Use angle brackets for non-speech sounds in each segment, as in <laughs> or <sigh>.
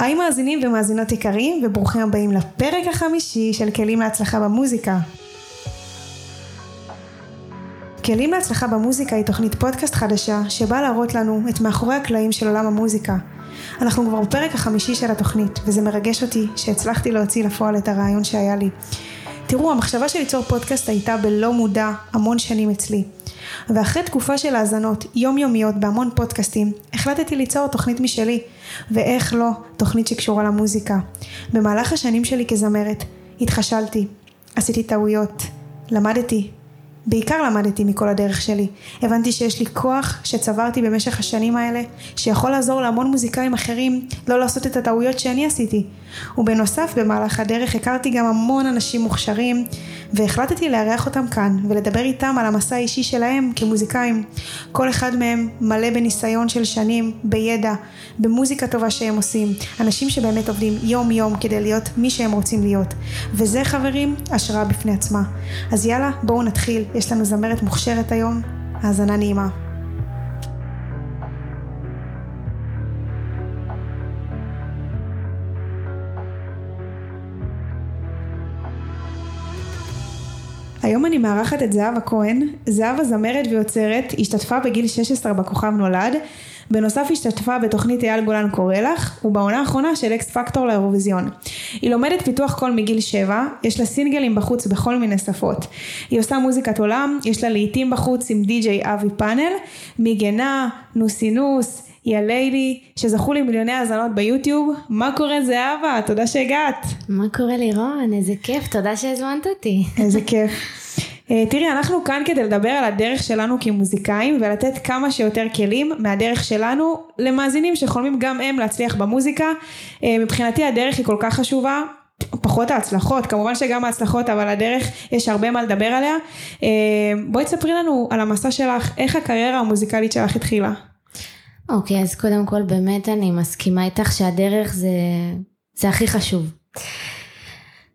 היי מאזינים ומאזינות יקרים וברוכים הבאים לפרק החמישי של כלים להצלחה במוזיקה. כלים להצלחה במוזיקה היא תוכנית פודקאסט חדשה שבאה להראות לנו את מאחורי הקלעים של עולם המוזיקה. אנחנו כבר בפרק החמישי של התוכנית וזה מרגש אותי שהצלחתי להוציא לפועל את הרעיון שהיה לי. תראו, המחשבה של ליצור פודקאסט הייתה בלא מודע המון שנים אצלי. ואחרי תקופה של האזנות יומיומיות בהמון פודקאסטים, החלטתי ליצור תוכנית משלי, ואיך לא, תוכנית שקשורה למוזיקה. במהלך השנים שלי כזמרת, התחשלתי, עשיתי טעויות, למדתי, בעיקר למדתי מכל הדרך שלי. הבנתי שיש לי כוח שצברתי במשך השנים האלה, שיכול לעזור להמון מוזיקאים אחרים לא לעשות את הטעויות שאני עשיתי. ובנוסף, במהלך הדרך הכרתי גם המון אנשים מוכשרים, והחלטתי לארח אותם כאן, ולדבר איתם על המסע האישי שלהם כמוזיקאים. כל אחד מהם מלא בניסיון של שנים, בידע, במוזיקה טובה שהם עושים. אנשים שבאמת עובדים יום יום כדי להיות מי שהם רוצים להיות. וזה חברים, השראה בפני עצמה. אז יאללה, בואו נתחיל. יש לנו זמרת מוכשרת היום, האזנה נעימה. היום אני מארחת את זהבה כהן. זהבה זמרת ויוצרת, השתתפה בגיל 16 בכוכב נולד. בנוסף השתתפה בתוכנית אייל גולן קורא לך, ובעונה האחרונה של X Factor לאירוויזיון. היא לומדת פיתוח קול מגיל 7, יש לה סינגלים בחוץ בכל מיני שפות. היא עושה מוזיקת עולם, יש לה להיטים בחוץ עם די.ג'יי אבי פאנל, מגנה, נוסי יא ליידי, שזכו למיליוני האזנות ביוטיוב. מה קורה זהבה? תודה שהגעת. מה קורה לירון? איזה כיף, תודה שהזמנת אותי. איזה <laughs> כיף. אה, תראי, אנחנו כאן כדי לדבר על הדרך שלנו כמוזיקאים ולתת כמה שיותר כלים מהדרך שלנו למאזינים שחולמים גם הם להצליח במוזיקה. אה, מבחינתי הדרך היא כל כך חשובה, פחות ההצלחות, כמובן שגם ההצלחות, אבל הדרך יש הרבה מה לדבר עליה. אה, בואי תספרי לנו על המסע שלך, איך הקריירה המוזיקלית שלך התחילה. אוקיי, אז קודם כל באמת אני מסכימה איתך שהדרך זה, זה הכי חשוב.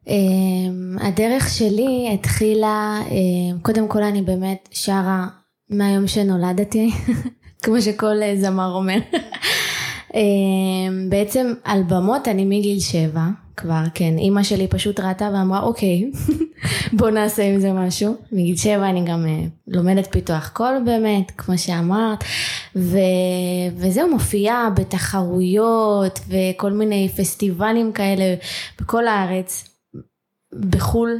אמ, הדרך שלי התחילה, אמ, קודם כל אני באמת שרה מהיום שנולדתי, <laughs> כמו שכל זמר אומר. <laughs> אמ, בעצם על במות אני מגיל שבע כבר, כן, אימא שלי פשוט ראתה ואמרה אוקיי, <laughs> בוא נעשה עם זה משהו. מגיל שבע אני גם uh, לומדת פיתוח קול באמת, כמו שאמרת, ו... וזהו, מופיעה בתחרויות וכל מיני פסטיבלים כאלה בכל הארץ. בחו"ל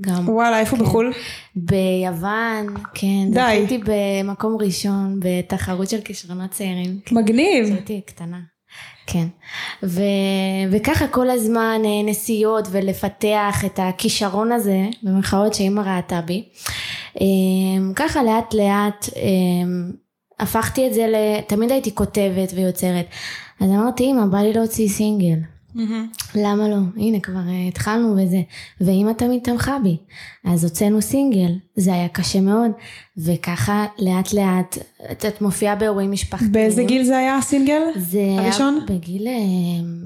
גם. וואלה, איפה כן. בחו"ל? ביוון, כן. די. זכיתי במקום ראשון בתחרות של כישרונות צעירים. מגניב. זכיתי קטנה. כן. ו, וככה כל הזמן אה, נסיעות ולפתח את הכישרון הזה, במרכאות שאימא ראתה בי. אמ, ככה לאט לאט אמ, הפכתי את זה, תמיד הייתי כותבת ויוצרת. אז אמרתי, אימא, בא לי להוציא סינגל. Mm-hmm. למה לא? הנה כבר uh, התחלנו וזה. ואמא תמיד תמכה בי. אז הוצאנו סינגל, זה היה קשה מאוד, וככה לאט לאט, את מופיעה באירועים משפחתיים. באיזה גיל זה היה הסינגל זה הראשון? היה בגיל uh,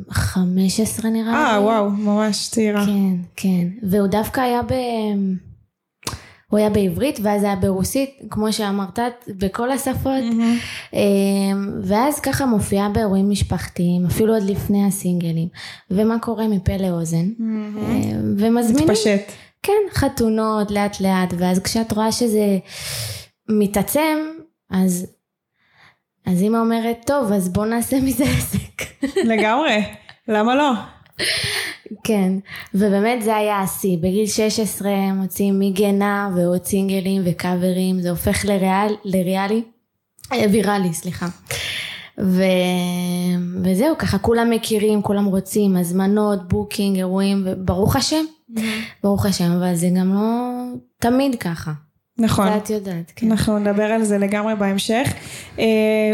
אה, 15 נראה לי. אה וואו, ממש צעירה. כן, כן. והוא דווקא היה ב... הוא היה בעברית ואז היה ברוסית, כמו שאמרת, בכל השפות. Mm-hmm. ואז ככה מופיעה באירועים משפחתיים, אפילו עוד לפני הסינגלים. ומה קורה מפה לאוזן. Mm-hmm. ומזמינים. מתפשט. כן, חתונות לאט לאט, ואז כשאת רואה שזה מתעצם, אז, אז אמא אומרת, טוב, אז בוא נעשה מזה עסק. לגמרי, למה לא? <laughs> כן, ובאמת זה היה השיא. בגיל 16 מוצאים מגנה ועוד סינגלים וקאברים, זה הופך לריאל, לריאלי, אה, ויראלי, סליחה. ו... וזהו, ככה כולם מכירים, כולם רוצים, הזמנות, booking, אירועים, וברוך השם, mm-hmm. ברוך השם, אבל זה גם לא תמיד ככה. נכון. ואת יודעת, כן. אנחנו נדבר על זה לגמרי בהמשך. אה,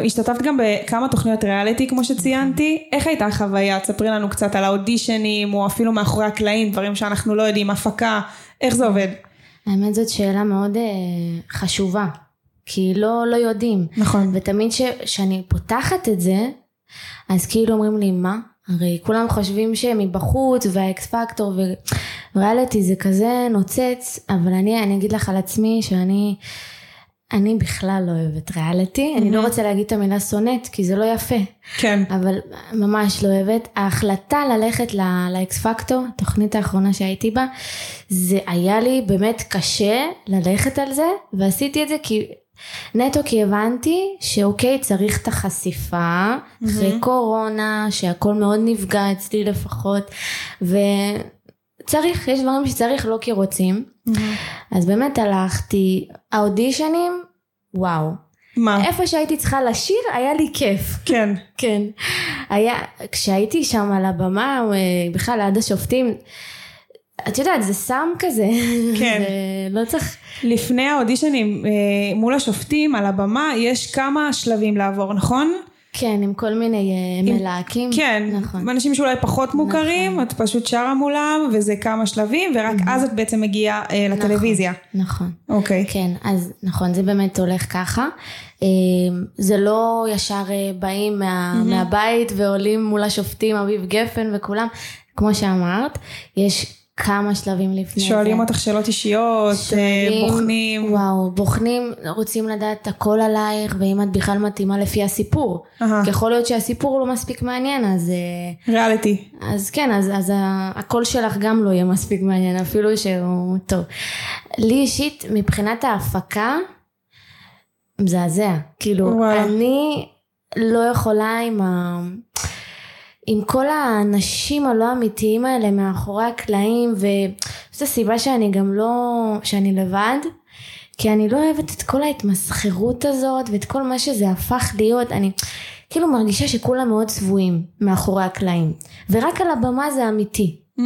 השתתפת גם בכמה תוכניות ריאליטי כמו שציינתי. איך הייתה החוויה? תספרי לנו קצת על האודישנים, או אפילו מאחורי הקלעים, דברים שאנחנו לא יודעים, הפקה, איך זה עובד? האמת זאת שאלה מאוד אה, חשובה, כי לא, לא יודעים. נכון. ותמיד כשאני פותחת את זה, אז כאילו אומרים לי, מה? הרי כולם חושבים שהם מבחוץ והאקס פקטור וריאליטי זה כזה נוצץ אבל אני אני אגיד לך על עצמי שאני אני בכלל לא אוהבת ריאליטי, אני לא רוצה להגיד את המילה שונאת, כי זה לא יפה, כן. אבל ממש לא אוהבת. ההחלטה ללכת לאקס פקטור, התוכנית האחרונה שהייתי בה, זה היה לי באמת קשה ללכת על זה, ועשיתי את זה כי... נטו כי הבנתי שאוקיי צריך את החשיפה אחרי קורונה שהכל מאוד נפגע אצלי לפחות וצריך יש דברים שצריך לא כי רוצים. אז באמת הלכתי האודישנים וואו. מה? איפה שהייתי צריכה לשיר היה לי כיף. כן. כן. היה כשהייתי שם על הבמה אה, בכלל ליד השופטים את יודעת זה סם כזה כן. <laughs> זה לא צריך לפני האודישנים אה, מול השופטים על הבמה יש כמה שלבים לעבור, נכון? כן עם כל מיני אה, מלהקים כן, נכון אנשים שאולי פחות מוכרים, את פשוט שרה מולם וזה כמה שלבים ורק אז את בעצם מגיעה אה, לטלוויזיה. נכון אוקיי. כן, אז נכון, זה באמת הולך ככה. אה, זה לא ישר אה, באים מה, מהבית ועולים מול השופטים, אביב גפן וכולם. כמו שאמרת, יש כמה שלבים לפני שואלים זה. אותך שאלות אישיות, אה, שואלים, בוחנים. וואו, בוחנים, רוצים לדעת הכל עלייך, ואם את בכלל מתאימה לפי הסיפור. אהה. כי יכול להיות שהסיפור לא מספיק מעניין, אז... אה, ריאליטי. אז כן, אז, אז הקול שלך גם לא יהיה מספיק מעניין, אפילו שהוא טוב. לי אישית, מבחינת ההפקה, מזעזע. כאילו, וואלה. אני לא יכולה עם ה... עם כל האנשים הלא אמיתיים האלה מאחורי הקלעים, וזו הסיבה שאני גם לא... שאני לבד. כי אני לא אוהבת את כל ההתמסחרות הזאת ואת כל מה שזה הפך להיות. אני כאילו מרגישה שכולם מאוד צבועים מאחורי הקלעים. ורק על הבמה זה אמיתי. Mm,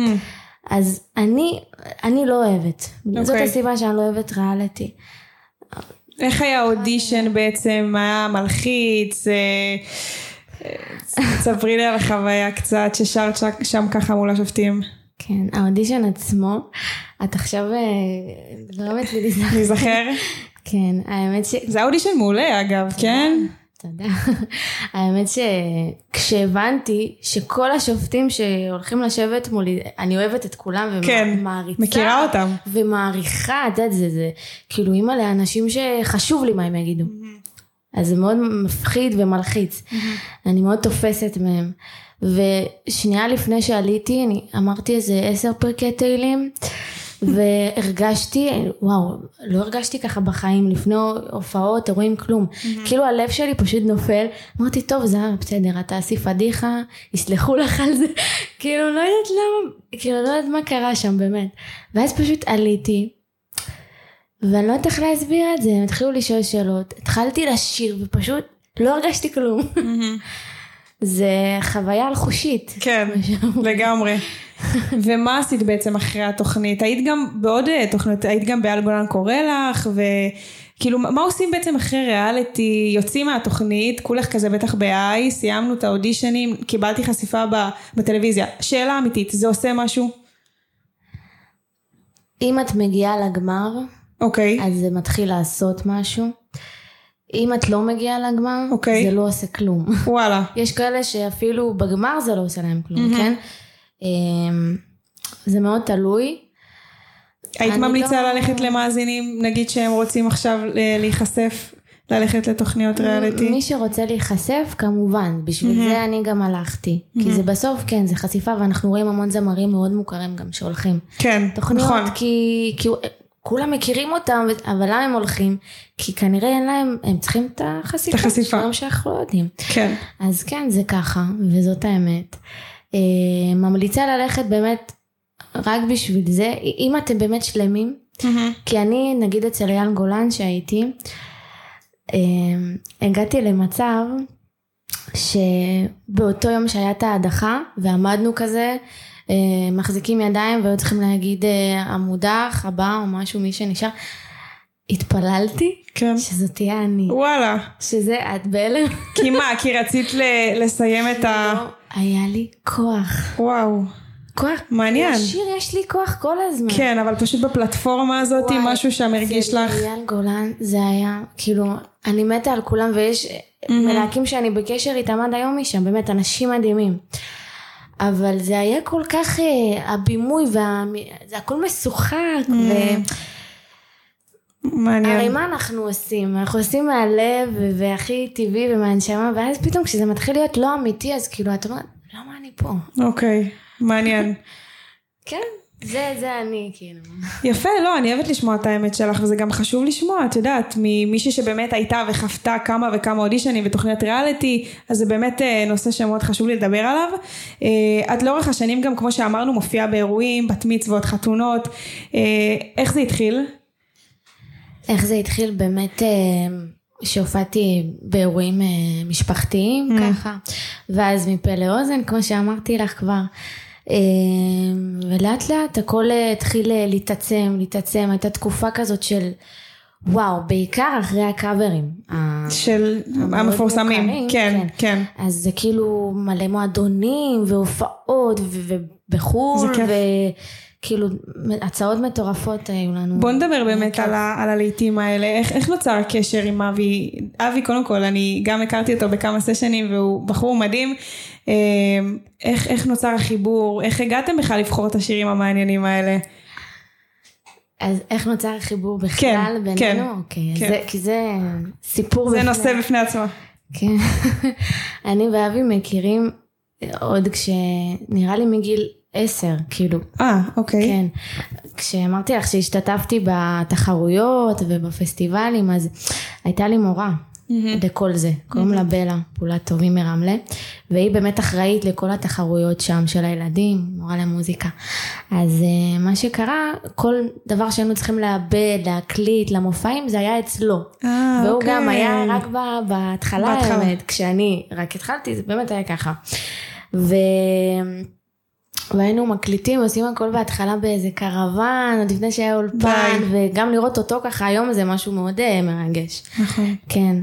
אז אני, אני לא אוהבת. זאת אוקיי. הסיבה שאני לא אוהבת ריאליטי. איך היה האודישן בעצם? היה מלחיץ? אה, ספרי לי על החוויה קצת ששרת שם ככה מול השופטים. כן, האודישן עצמו, את עכשיו אה, גורמת לי להיזכר. כן, האמת ש... זה היה אודישן מעולה אגב, כן? תודה. האמת שכשהבנתי שכל השופטים שהולכים לשבת מולי, אני אוהבת את כולם כן, ומעריצה. מכירה אותם. ומעריכה, את יודעת, זה, זה כאילו אימא לאנשים שחשוב לי מה הם יגידו. אז זה מאוד מפחיד ומלחיץ. אני מאוד תופסת מהם. ושנייה לפני שעליתי, אני אמרתי איזה עשר פרקי תהילים, והרגשתי, וואו, לא הרגשתי ככה בחיים, לפני הופעות, אירועים, כלום. כאילו הלב שלי פשוט נופל. אמרתי, טוב, זה בסדר, את תעשי פדיחה, יסלחו לך על זה. <laughs> כאילו, לא יודעת למה, כאילו, לא יודעת מה קרה שם, באמת. ואז פשוט עליתי, ואני לא יודעת איך להסביר את זה, הם התחילו לשאול שאלות, התחלתי לשיר ופשוט לא הרגשתי כלום. זה חוויה אלחושית. כן, לגמרי. ומה עשית בעצם אחרי התוכנית? היית גם בעוד אה, תוכנית, היית גם באל גולן קורא לך, וכאילו מה עושים בעצם אחרי ריאליטי? יוצאים מהתוכנית, כולך כזה בטח ב-i, סיימנו את האודישנים, קיבלתי חשיפה בטלוויזיה. שאלה אמיתית, זה עושה משהו? אם את מגיעה לגמר, אוקיי. אז זה מתחיל לעשות משהו. אם את לא מגיעה לגמר, אוקיי. זה לא עושה כלום. וואלה. <laughs> יש כאלה שאפילו בגמר זה לא עושה להם כלום, כן? אמ, זה מאוד תלוי. היית ממליצה לא- ללכת למאזינים, נגיד שהם רוצים עכשיו אה, להיחשף, ללכת לתוכניות ריאליטי? מי שרוצה להיחשף, כמובן, בשביל זה אני גם הלכתי. כי זה בסוף, כן, זה חשיפה, ואנחנו רואים המון זמרים מאוד מוכרים גם שהולכים. כן, תוכניות, נכון. כי, כי כולם מכירים אותם, אבל למה הם הולכים? כי כנראה אין להם, הם צריכים את החשיפה. את החשיפה. דברים שאנחנו לא יודעים. כן. אז כן, זה ככה, וזאת האמת. אה, ממליצה ללכת באמת רק בשביל זה, אם אתם באמת שלמים, כי אני, נגיד אצל אייל גולן שהייתי, אה, הגעתי למצב שבאותו יום שהיה את ההדחה, ועמדנו כזה, מחזיקים ידיים והיו צריכים להגיד אה, המודח, הבא או משהו, מי שנשאר, התפללתי כן. שזאת תהיה אני, וואלה. שזה את בהלם. כי מה? כי רצית ל- לסיים את ה... לא, היה לי כוח. וואו. כוח. מעניין. לשיר יש לי כוח כל הזמן. כן, אבל פשוט בפלטפורמה הזאת, וואי, משהו שם הרגיש לך... אייל גולן, זה היה, כאילו, אני מתה על כולם, ויש מלהקים שאני בקשר איתם עד היום משם, באמת, אנשים מדהימים. אבל זה היה כל כך, אה, הבימוי, וה... זה הכל משוחק, ו... מעניין. הרי מה אנחנו עושים? אנחנו עושים מהלב והכי טבעי ומהנשמה, ואז פתאום כשזה מתחיל להיות לא אמיתי, אז כאילו, את אומרת, למה אני פה? אוקיי, מעניין. <laughs> כן, זה, זה אני, כאילו. יפה, לא, אני אוהבת לשמוע את האמת שלך, וזה גם חשוב לשמוע, את יודעת, ממישהי שבאמת הייתה וחוותה כמה וכמה אודישנים ותוכניות ריאליטי, אז זה באמת אה, נושא שמאוד חשוב לי לדבר עליו. אה, את לאורך השנים גם, כמו שאמרנו, מופיעה באירועים, בת מצוות, חתונות. אה, איך זה התחיל? איך זה התחיל? באמת שהופעתי באירועים משפחתיים Mm. ככה, ואז מפה לאוזן, כמו שאמרתי לך כבר. אה, ולאט לאט הכל אה, התחיל אה, להתעצם, להתעצם, הייתה תקופה כזאת של וואו, בעיקר אחרי הקאברים. של המפורסמים. מוכרים, כן, כן. אז זה כאילו מלא מועדונים והופעות ובחו"ל. וכאילו הצעות מטורפות היו לנו. בוא נדבר באמת. על, ה, על הלהיטים האלה, איך, איך נוצר הקשר עם אבי? אבי קודם כל, אני גם הכרתי אותו בכמה סשנים והוא בחור מדהים. אה, איך, איך נוצר החיבור? איך הגעתם בכלל לבחור את השירים המעניינים האלה? אז איך נוצר החיבור בכלל כן, בינינו? כן, אוקיי, כן. זה, כי זה סיפור זה בפני- נושא בפני עצמו. כן. <laughs> אני ואבי מכירים עוד כשנראה לי מגיל עשר, כאילו. אה, אוקיי. כן. כשאמרתי לך שהשתתפתי בתחרויות ובפסטיבלים, אז הייתה לי מורה לכל זה. קוראים לה בלה, פעולת טובים מרמלה, והיא באמת אחראית לכל התחרויות שם של הילדים, מורה למוזיקה. אז אה, מה שקרה, כל דבר שהיינו צריכים לאבד, להקליט, למופעים, זה היה אצלו. אה, והוא אוקיי. גם היה רק בהתחלה, בהתחלה. האמת, כשאני רק התחלתי, זה באמת היה ככה. ו... והיינו מקליטים, עושים הכל בהתחלה באיזה קרוון, עוד לפני שהיה אולפן, די. וגם לראות אותו ככה היום זה משהו מאוד אה, מרגש. נכון. כן.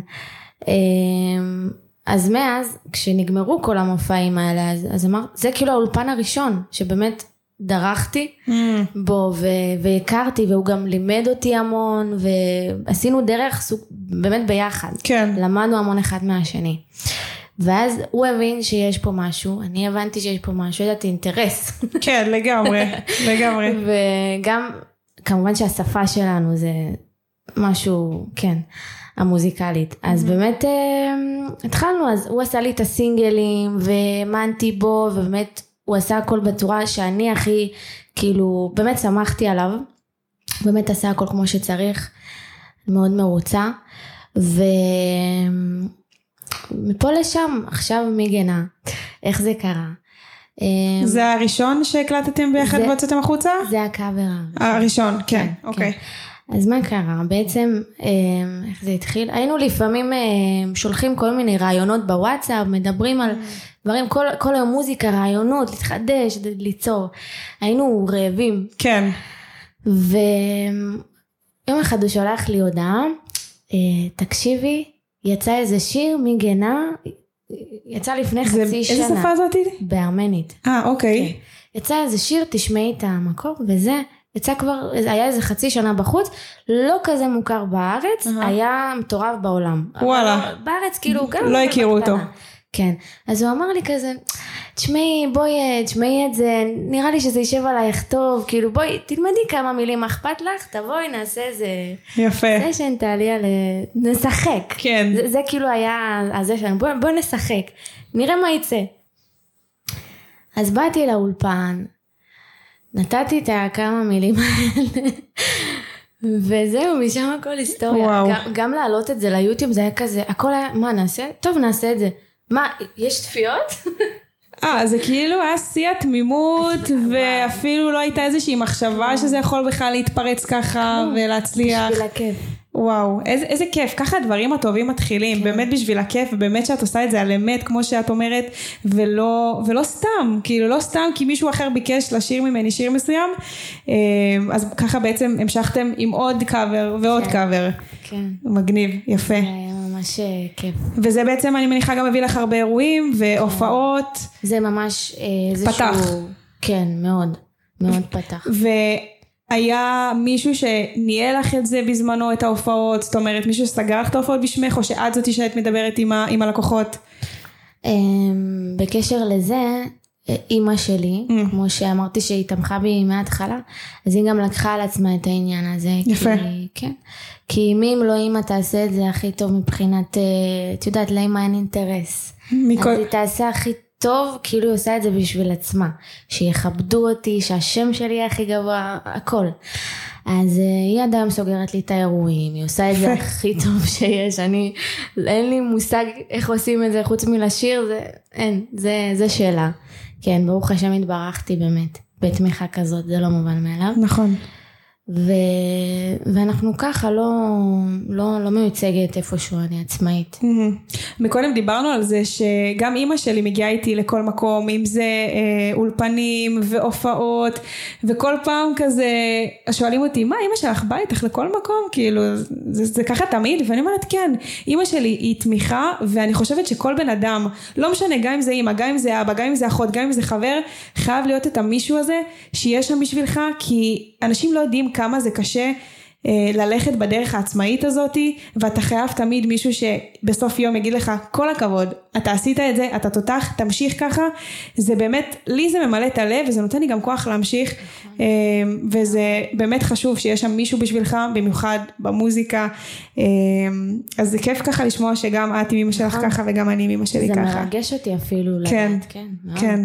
אמ, אז מאז, כשנגמרו כל המופעים האלה, אז, אז אמר, זה כאילו האולפן הראשון, שבאמת דרכתי אה, בו ו- והכרתי, והוא גם לימד אותי המון, ועשינו דרך סוג, באמת ביחד. כן. למדנו המון אחד מהשני. ואז הוא הבין שיש פה משהו, אני הבנתי שיש פה משהו, ידעתי אינטרס. כן, לגמרי, <laughs> לגמרי. וגם, כמובן שהשפה שלנו זה משהו, כן, המוזיקלית. אז באמת אה, התחלנו, אז הוא עשה לי את הסינגלים, והאמנתי בו, ובאמת הוא עשה הכל בצורה שאני הכי, כאילו, באמת שמחתי עליו. באמת עשה הכל כמו שצריך, מאוד מרוצה. ומפה לשם, עכשיו מגנה, איך זה קרה? אה, זה הראשון שהקלטתם ביחד והוצאתם החוצה? זה הקאבר. הראשון, כן, כן, אוקיי. אז מה קרה? בעצם, אה, איך זה התחיל? היינו לפעמים אה, שולחים כל מיני רעיונות בוואטסאפ, מדברים על דברים, כל, כל היום מוזיקה, רעיונות, להתחדש, ליצור. היינו רעבים. כן. ויום אחד הוא שולח לי הודעה, אה, תקשיבי, יצא איזה שיר מגנה, יצא לפני זה- חצי שנה. איזה שפה זאתי? בארמנית. אה, אוקיי. יצא איזה שיר, תשמעי את המקור, וזה יצא כבר, היה איזה חצי שנה בחוץ, לא כזה מוכר בארץ, אהה. היה מטורף בעולם. וואלה. בארץ כאילו גם... לא הכירו. אותו. כן. אז הוא אמר לי כזה, תשמעי, בואי, אה, תשמעי את זה, נראה לי שזה יישב עלייך טוב, כאילו בואי, תלמדי כמה מילים, מה אכפת לך? תבואי, נעשה איזה יפה. סשן, תעלי על... נשחק. כן. זה, זה כאילו היה הזה שלנו, בואי בוא נשחק, נראה מה יצא. אז באתי לאולפן, נתתי את הכמה מילים האלה, וזהו, משם הכל היסטוריה. וואו. גם, גם להעלות את זה ליוטיוב זה היה כזה, הכל היה, מה נעשה? טוב נעשה את זה. מה, יש צפיות? אה, זה כאילו היה שיא התמימות, <laughs> ואפילו לא הייתה איזושהי מחשבה שזה יכול בכלל להתפרץ ככה ולהצליח. בשביל הכיף. וואו, איזה, איזה כיף, ככה הדברים הטובים מתחילים, כן. באמת בשביל הכיף, ובאמת שאת עושה את זה על אמת, כמו שאת אומרת, ולא, ולא סתם, כאילו לא סתם כי מישהו אחר ביקש לשיר ממני שיר מסוים, אה, אז ככה בעצם המשכתם עם עוד קאבר ועוד כן. קאבר, כן, מגניב, יפה. ממש אה, כיף. וזה בעצם אני מניחה גם מביא לך הרבה אירועים והופעות, זה ממש אה, איזשהו... פתח. כן, מאוד. מאוד פתח. והיה מישהו שניהל לך את זה בזמנו, את ההופעות, זאת אומרת מישהו שסגר לך את ההופעות בשמך, או שאת זאתי שהיית מדברת עם, ה, עם הלקוחות? אמ, בקשר לזה, אימא שלי, Mm. כמו שאמרתי שהיא תמכה בי מההתחלה, אז היא גם לקחה על עצמה את העניין הזה. יפה. כי, כן. כי מי אם לא אימא תעשה את זה הכי טוב מבחינת, אה, את יודעת, לאמא אין אינטרס. מכל... אז היא תעשה הכי טוב, כאילו היא עושה את זה בשביל עצמה. שיכבדו אותי, שהשם שלי יהיה הכי גבוה, הכל. אז אה, היא עד היום סוגרת לי את האירועים, היא עושה את זה. <laughs> הכי טוב שיש, אני, אין לי מושג איך עושים את זה חוץ מלשיר, זה, אין, זה, זה שאלה. כן, ברוך השם התברכתי באמת, בתמיכה כזאת, זה לא מובן מאליו. נכון. ו... ואנחנו ככה לא, לא, לא מיוצגת איפשהו, אני עצמאית. מהמם. מקודם דיברנו על זה שגם אימא שלי מגיעה איתי לכל מקום, אם זה אה, אולפנים והופעות, וכל פעם כזה שואלים אותי, מה אימא שלך באה איתך לכל מקום? כאילו, זה, זה ככה תמיד? ואני אומרת, כן, אימא שלי היא תמיכה, ואני חושבת שכל בן אדם, לא משנה, גם אם זה אימא, גם אם זה אבא, גם אם זה אחות, גם אם זה חבר, חייב להיות את המישהו הזה שיהיה שם בשבילך, כי אנשים לא יודעים כמה זה קשה. אה, ללכת בדרך העצמאית הזאתי ואתה חייב תמיד מישהו שבסוף יום יגיד לך כל הכבוד אתה עשית את זה אתה תותח תמשיך ככה זה באמת לי זה ממלא את הלב וזה נותן לי גם כוח להמשיך אה, וזה באמת חשוב שיש שם מישהו בשבילך במיוחד במוזיקה אה, אז זה כיף ככה לשמוע שגם את עם אמא שלך נכון. ככה וגם אני עם אמא שלי זה ככה מרגש אותי אפילו כן, לדעת, כן. כן.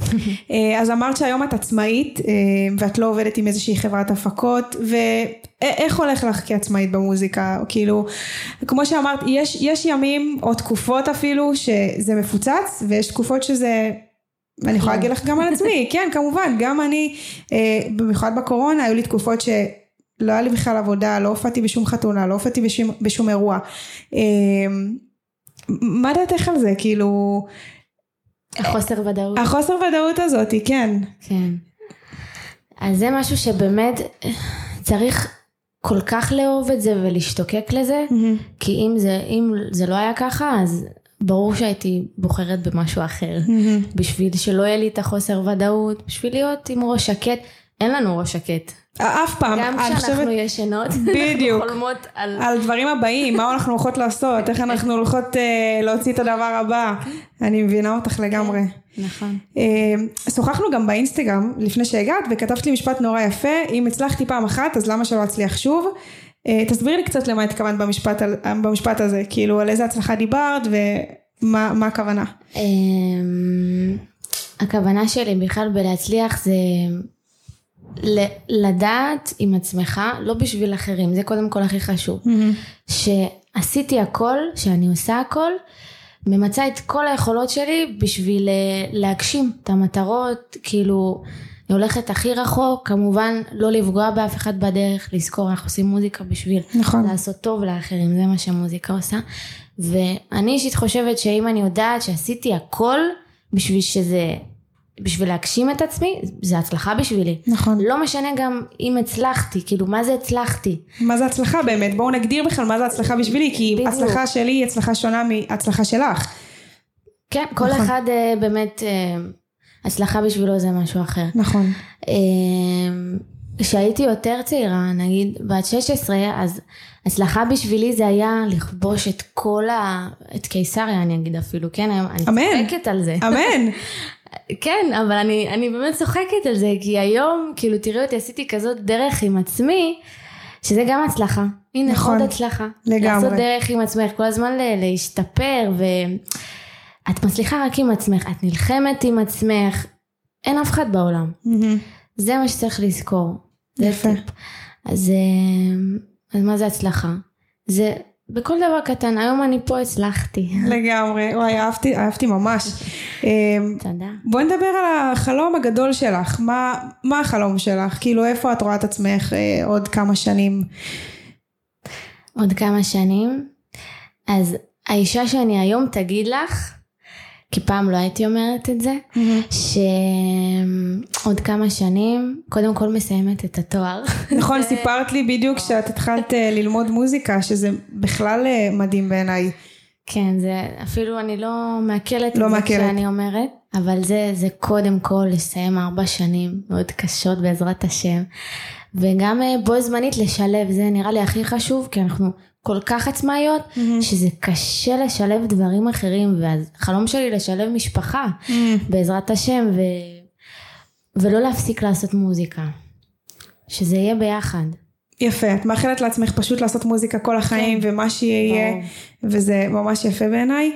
<laughs> אה, אז אמרת שהיום את עצמאית אה, ואת לא עובדת עם איזושהי חברת הפקות ואיך הולך לך כעצמאית במוזיקה כאילו כמו שאמרת יש, יש ימים או תקופות אפילו שזה מפוצץ ויש תקופות שזה אני יכולה כן. להגיד לך גם על עצמי <laughs> כן כמובן גם אני אה, במיוחד בקורונה היו לי תקופות ש... לא היה לי בכלל עבודה, לא הופעתי בשום חתונה, לא הופעתי בשום, בשום אירוע. מה דעתך על זה? כאילו, החוסר ודאות. החוסר ודאות הזאת, כן. כן. אז זה משהו שבאמת צריך כל כך לאהוב את זה ולהשתוקק לזה, כי אם זה, אם זה לא היה ככה, אז ברור שהייתי בוחרת במשהו אחר. בשביל שלא יהיה לי את החוסר ודאות, בשביל להיות עם ראש שקט. אין לנו ראש שקט. אף פעם, גם כשאנחנו חושבת, ישנות, <laughs> בדיוק. אנחנו חולמות על... על דברים הבאים, מה אנחנו הולכות לעשות, איך אנחנו הולכות אה, להוציא את הדבר הבא. אני מבינה אותך לגמרי. נכון. אה, שוחחנו גם באינסטגרם לפני שהגעת וכתבת לי משפט נורא יפה, אם הצלחתי פעם אחת אז למה שלא אצליח שוב? אה, תסבירי לי קצת למה התכוונת במשפט, על- במשפט הזה, כאילו על איזה הצלחה דיברת ומה מה הכוונה. אמ, הכוונה שלי בכלל בלהצליח זה לדעת עם עצמך, לא בשביל אחרים, זה קודם כל הכי חשוב. שעשיתי הכל, שאני עושה הכל, ממצה את כל היכולות שלי בשביל אה, להגשים את המטרות, כאילו, אני הולכת הכי רחוק, כמובן לא לפגוע באף אחד בדרך, לזכור, אנחנו עושים מוזיקה בשביל נכון. לעשות טוב לאחרים, זה מה שמוזיקה עושה. ואני אישית חושבת שאם אני יודעת שעשיתי הכל בשביל שזה, בשביל להגשים את עצמי, זה הצלחה בשבילי. נכון. לא משנה גם אם הצלחתי, כאילו מה זה הצלחתי. מה זה הצלחה באמת? בואו נגדיר בכלל מה זה הצלחה בשבילי, כי בדיוק. הצלחה שלי היא הצלחה שונה מהצלחה שלך. כן, כל נכון. אחד אה, באמת, אה, הצלחה בשבילו זה משהו אחר. נכון. אה, כשהייתי יותר צעירה, נגיד בת 16, אז הצלחה בשבילי זה היה לכבוש את כל ה... את קיסריה אני אגיד אפילו, כן? היום אני אמן. צוחקת על זה. אמן. <laughs> כן, אבל אני, אני באמת צוחקת על זה, כי היום, כאילו, תראי אותי, עשיתי כזאת דרך עם עצמי, שזה גם הצלחה. הנה, נכון. עוד הצלחה. לגמרי. לעשות דרך עם עצמך, כל הזמן ל- להשתפר, ואת מצליחה רק עם עצמך, את נלחמת עם עצמך, אין אף אחד בעולם. מהמם. זה מה שצריך לזכור. יפה. אז, אה, אז מה זה הצלחה? זה בכל דבר קטן, היום אני פה הצלחתי. לגמרי. וואי, אהבתי, אהבתי ממש. אמ, תודה. בואי נדבר על החלום הגדול שלך. מה, מה החלום שלך? כאילו, איפה את רואה את עצמך אה, עוד כמה שנים? עוד כמה שנים. אז האישה שאני היום תגיד לך, כי פעם לא הייתי אומרת את זה, שעוד כמה שנים, קודם כל מסיימת את התואר. נכון, <laughs> סיפרת לי בדיוק שאת התחלת אה, ללמוד מוזיקה, שזה בכלל אה, מדהים בעיניי. כן, זה אפילו אני לא מעכלת לא את זה מעכלת. כשאני אומרת, אבל זה, זה קודם כל לסיים ארבע שנים מאוד קשות בעזרת השם. וגם אה, בו זמנית לשלב, זה נראה לי הכי חשוב, כי אנחנו כל כך עצמאיות, mm-hmm. שזה קשה לשלב דברים אחרים, והחלום שלי לשלב משפחה, mm-hmm. בעזרת השם, ו... ולא להפסיק לעשות מוזיקה. שזה יהיה ביחד. יפה, את מאחלת לעצמך פשוט לעשות מוזיקה כל החיים כן. ומה שיהיה, וזה ממש יפה בעיניי.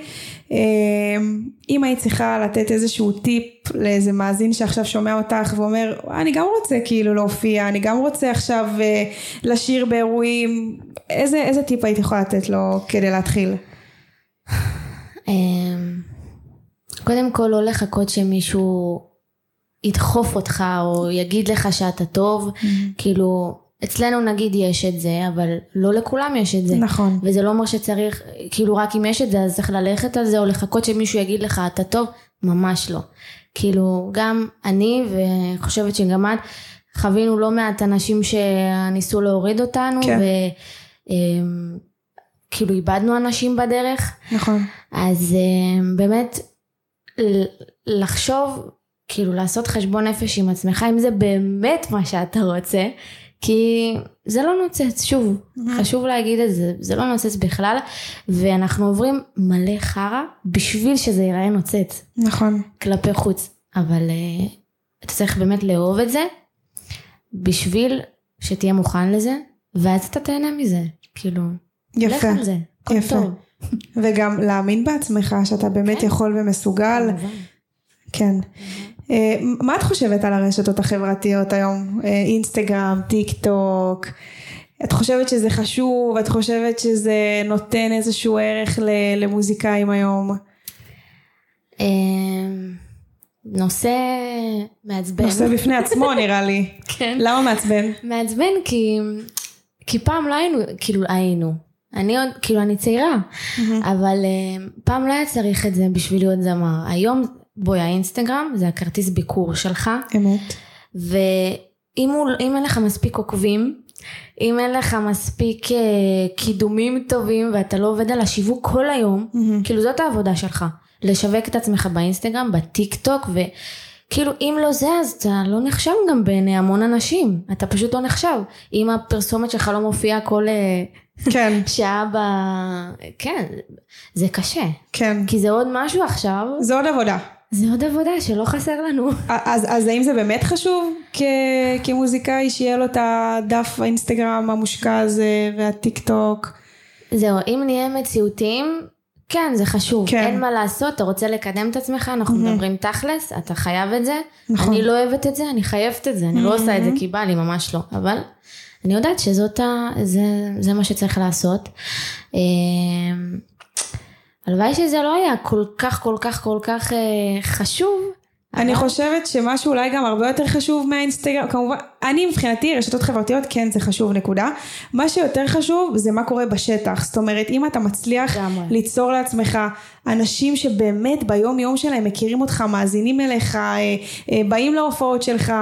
אמ, אם היית צריכה לתת איזשהו טיפ לאיזה מאזין שעכשיו שומע אותך ואומר, אני גם רוצה כאילו להופיע, אני גם רוצה עכשיו אה, לשיר באירועים, איזה, איזה טיפ היית יכולה לתת לו כדי להתחיל? אמ, קודם כל לא לחכות שמישהו ידחוף אותך או יגיד לך שאתה טוב, mm-hmm. כאילו אצלנו נגיד יש את זה, אבל לא לכולם יש את זה. נכון. וזה לא אומר שצריך, כאילו רק אם יש את זה אז צריך ללכת על זה או לחכות שמישהו יגיד לך אתה טוב, ממש לא. כאילו גם אני וחושבת שגם את חווינו לא מעט אנשים שניסו להוריד אותנו. כן. וכאילו אמ, איבדנו אנשים בדרך. נכון. אז אמ, באמת לחשוב כאילו לעשות חשבון נפש עם עצמך אם זה באמת מה שאתה רוצה כי זה לא נוצץ, שוב, mm-hmm. חשוב להגיד את זה, זה לא נוצץ בכלל, ואנחנו עוברים מלא חרא בשביל שזה ייראה נוצץ. נכון. כלפי חוץ, אבל uh, אתה צריך באמת לאהוב את זה, בשביל שתהיה מוכן לזה, ואז אתה תהנה מזה, כאילו, יפה, לך על זה, הכל יפה. טוב. וגם להאמין בעצמך שאתה באמת כן. יכול ומסוגל. כן. אה, מה את חושבת על הרשתות החברתיות היום? אה, אינסטגרם, טיק טוק? את חושבת שזה חשוב? את חושבת שזה נותן איזשהו ערך למוזיקאים היום? אה, נושא מעצבן. נושא בפני עצמו <laughs> נראה לי. כן. למה מעצבן? מעצבן כי, כי פעם לא היינו, כאילו היינו. אני עוד, כאילו אני צעירה. אבל פעם לא היה צריך את זה בשביל להיות זמר. היום בואי האינסטגרם זה הכרטיס ביקור שלך. אמת. ואם הוא, אין לך מספיק עוקבים, אם אין לך מספיק אה, קידומים טובים ואתה לא עובד על השיווק כל היום, mm-hmm. כאילו זאת העבודה שלך. לשווק את עצמך באינסטגרם, בטיק טוק, וכאילו אם לא זה אז אתה לא נחשב גם בעיני המון אנשים, אתה פשוט לא נחשב. אם הפרסומת שלך לא מופיעה כל אה, כן. <laughs> שעה ב... כן, זה קשה. כן. כי זה עוד משהו עכשיו. זה עוד עבודה. זה עוד עבודה שלא חסר לנו. אז, אז האם זה באמת חשוב כ, כמוזיקאי שיהיה לו את הדף האינסטגרם המושקע הזה והטיק טוק? זהו, אם נהיה מציאותיים, כן, זה חשוב. כן. אין מה לעשות, אתה רוצה לקדם את עצמך, אנחנו mm-hmm. מדברים תכלס, אתה חייב את זה. נכון. אני לא אוהבת את זה, אני חייבת את זה, אני mm-hmm. לא עושה את זה כי בא לי, ממש לא. אבל אני יודעת שזאת ה... זה, זה מה שצריך לעשות. הלוואי שזה לא היה כל כך כל כך כל כך אה, חשוב. אני אבל... חושבת שמשהו אולי גם הרבה יותר חשוב מהאינסטגרם, כמובן, אני מבחינתי רשתות חברתיות כן זה חשוב נקודה, מה שיותר חשוב זה מה קורה בשטח, זאת אומרת אם אתה מצליח גמרי. ליצור לעצמך אנשים שבאמת ביום יום שלהם מכירים אותך, מאזינים אליך, אה, אה, באים להופעות שלך,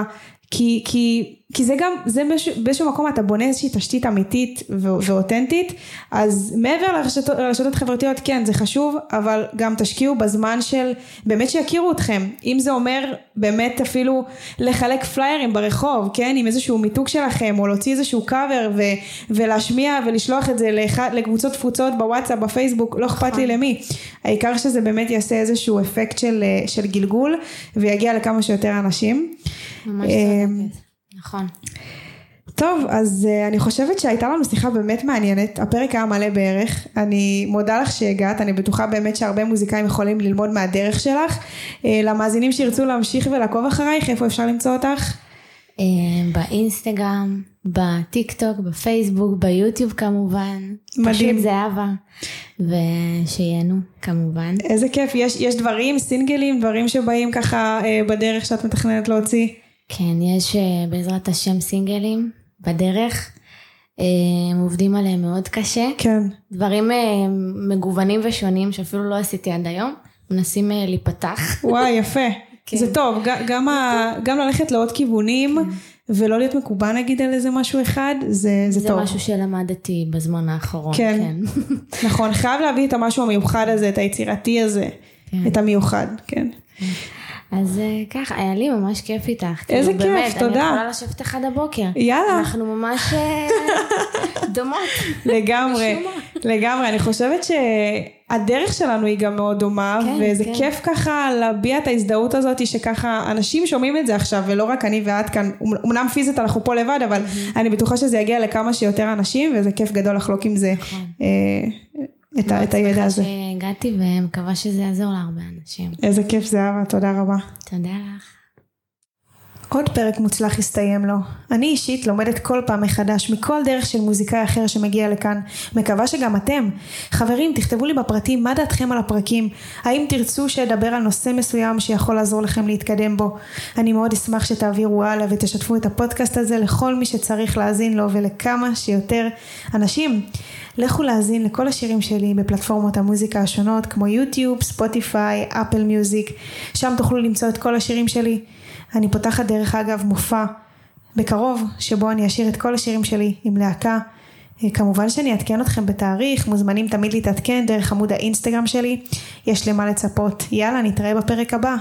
כי, כי, כי זה גם, זה באיזשהו, באיזשהו מקום אתה בונה איזושהי תשתית אמיתית ואותנטית, אז מעבר לרשתות, לרשתות חברתיות כן זה חשוב, אבל גם תשקיעו בזמן של באמת שיכירו אתכם, אם זה אומר באמת אפילו לחלק פליירים ברחוב, כן, עם איזשהו מיתוג שלכם, או להוציא איזשהו קאבר ו, ולהשמיע ולשלוח את זה לאחד, לקבוצות תפוצות בוואטסאפ, בפייסבוק, לא אכפת לי נכון. למי, העיקר שזה באמת יעשה איזשהו אפקט של, של גלגול ויגיע לכמה שיותר אנשים. ממש צודקת, נכון. טוב, אז uh, אני חושבת שהייתה לנו שיחה באמת מעניינת, הפרק היה מלא בערך, אני מודה לך שהגעת, אני בטוחה באמת שהרבה מוזיקאים יכולים ללמוד מהדרך שלך. Uh, למאזינים שירצו להמשיך ולעקוב אחרייך, איפה אפשר למצוא אותך? Uh, באינסטגרם, בטיק טוק, בפייסבוק, ביוטיוב כמובן. מדהים. פשוט זהבה. ושיהנו כמובן. איזה כיף, יש, יש דברים, סינגלים, דברים שבאים ככה uh, בדרך שאת מתכננת להוציא? כן, יש אה, בעזרת השם סינגלים בדרך. אה, הם עובדים עליהם מאוד קשה. כן. דברים אה, מגוונים ושונים שאפילו לא עשיתי עד היום. מנסים להיפתח. וואי, יפה. <laughs> כן. זה טוב, גם, ה, גם ללכת לעוד כיוונים. כן. ולא להיות מקובע נגיד על איזה משהו אחד, זה, זה, זה טוב. זה משהו שלמדתי בזמן האחרון, כן. כן. <laughs> נכון, חייב להביא את המשהו המיוחד הזה, את היצירתי הזה, כן. את המיוחד, כן. אז אה, ככה, היה לי ממש כיף איתך. איזה כאילו, כיף, באמת, תודה. אני יכולה לשבת אחד הבוקר. יאללה. אנחנו ממש אה, <laughs> דומות. לגמרי, לגמרי. אני חושבת שהדרך שלנו היא גם מאוד דומה, כן, וזה כן. כיף ככה להביע את ההזדהות הזאת, שככה אנשים שומעים את זה עכשיו, ולא רק אני ואת כאן, אמנם פיזית אנחנו פה לבד, אבל אני בטוחה שזה יגיע לכמה שיותר אנשים, וזה כיף גדול לחלוק עם זה נכון. אה, את ה- את הידע הזה. שהגעתי ומקווה שזה יעזור להרבה אנשים. איזה כיף זהבה, תודה רבה. תודה לך. עוד פרק מוצלח הסתיים לו. אני אישית לומדת כל פעם מחדש מכל דרך של מוזיקאי אחר שמגיע לכאן. מקווה שגם אתם. חברים, תכתבו לי בפרטים מה דעתכם על הפרקים. האם תרצו שאדבר על נושא מסוים שיכול לעזור לכם להתקדם בו. אני מאוד אשמח שתעבירו הלאה ותשתפו את הפודקאסט הזה לכל מי שצריך להאזין לו ולכמה שיותר אנשים. לכו להאזין לכל השירים שלי בפלטפורמות המוזיקה השונות כמו יוטיוב, ספוטיפיי, אפל מיוזיק. שם תוכלו למצוא את כל השירים שלי. אני פותחת דרך אגב מופע בקרוב, שבו אני אשיר את כל השירים שלי עם להקה. אה, כמובן שאני אעדכן אתכם בתאריך, מוזמנים תמיד להתעדכן דרך עמוד האינסטגרם שלי. יש למה לצפות. יאללה, נתראה בפרק הבא.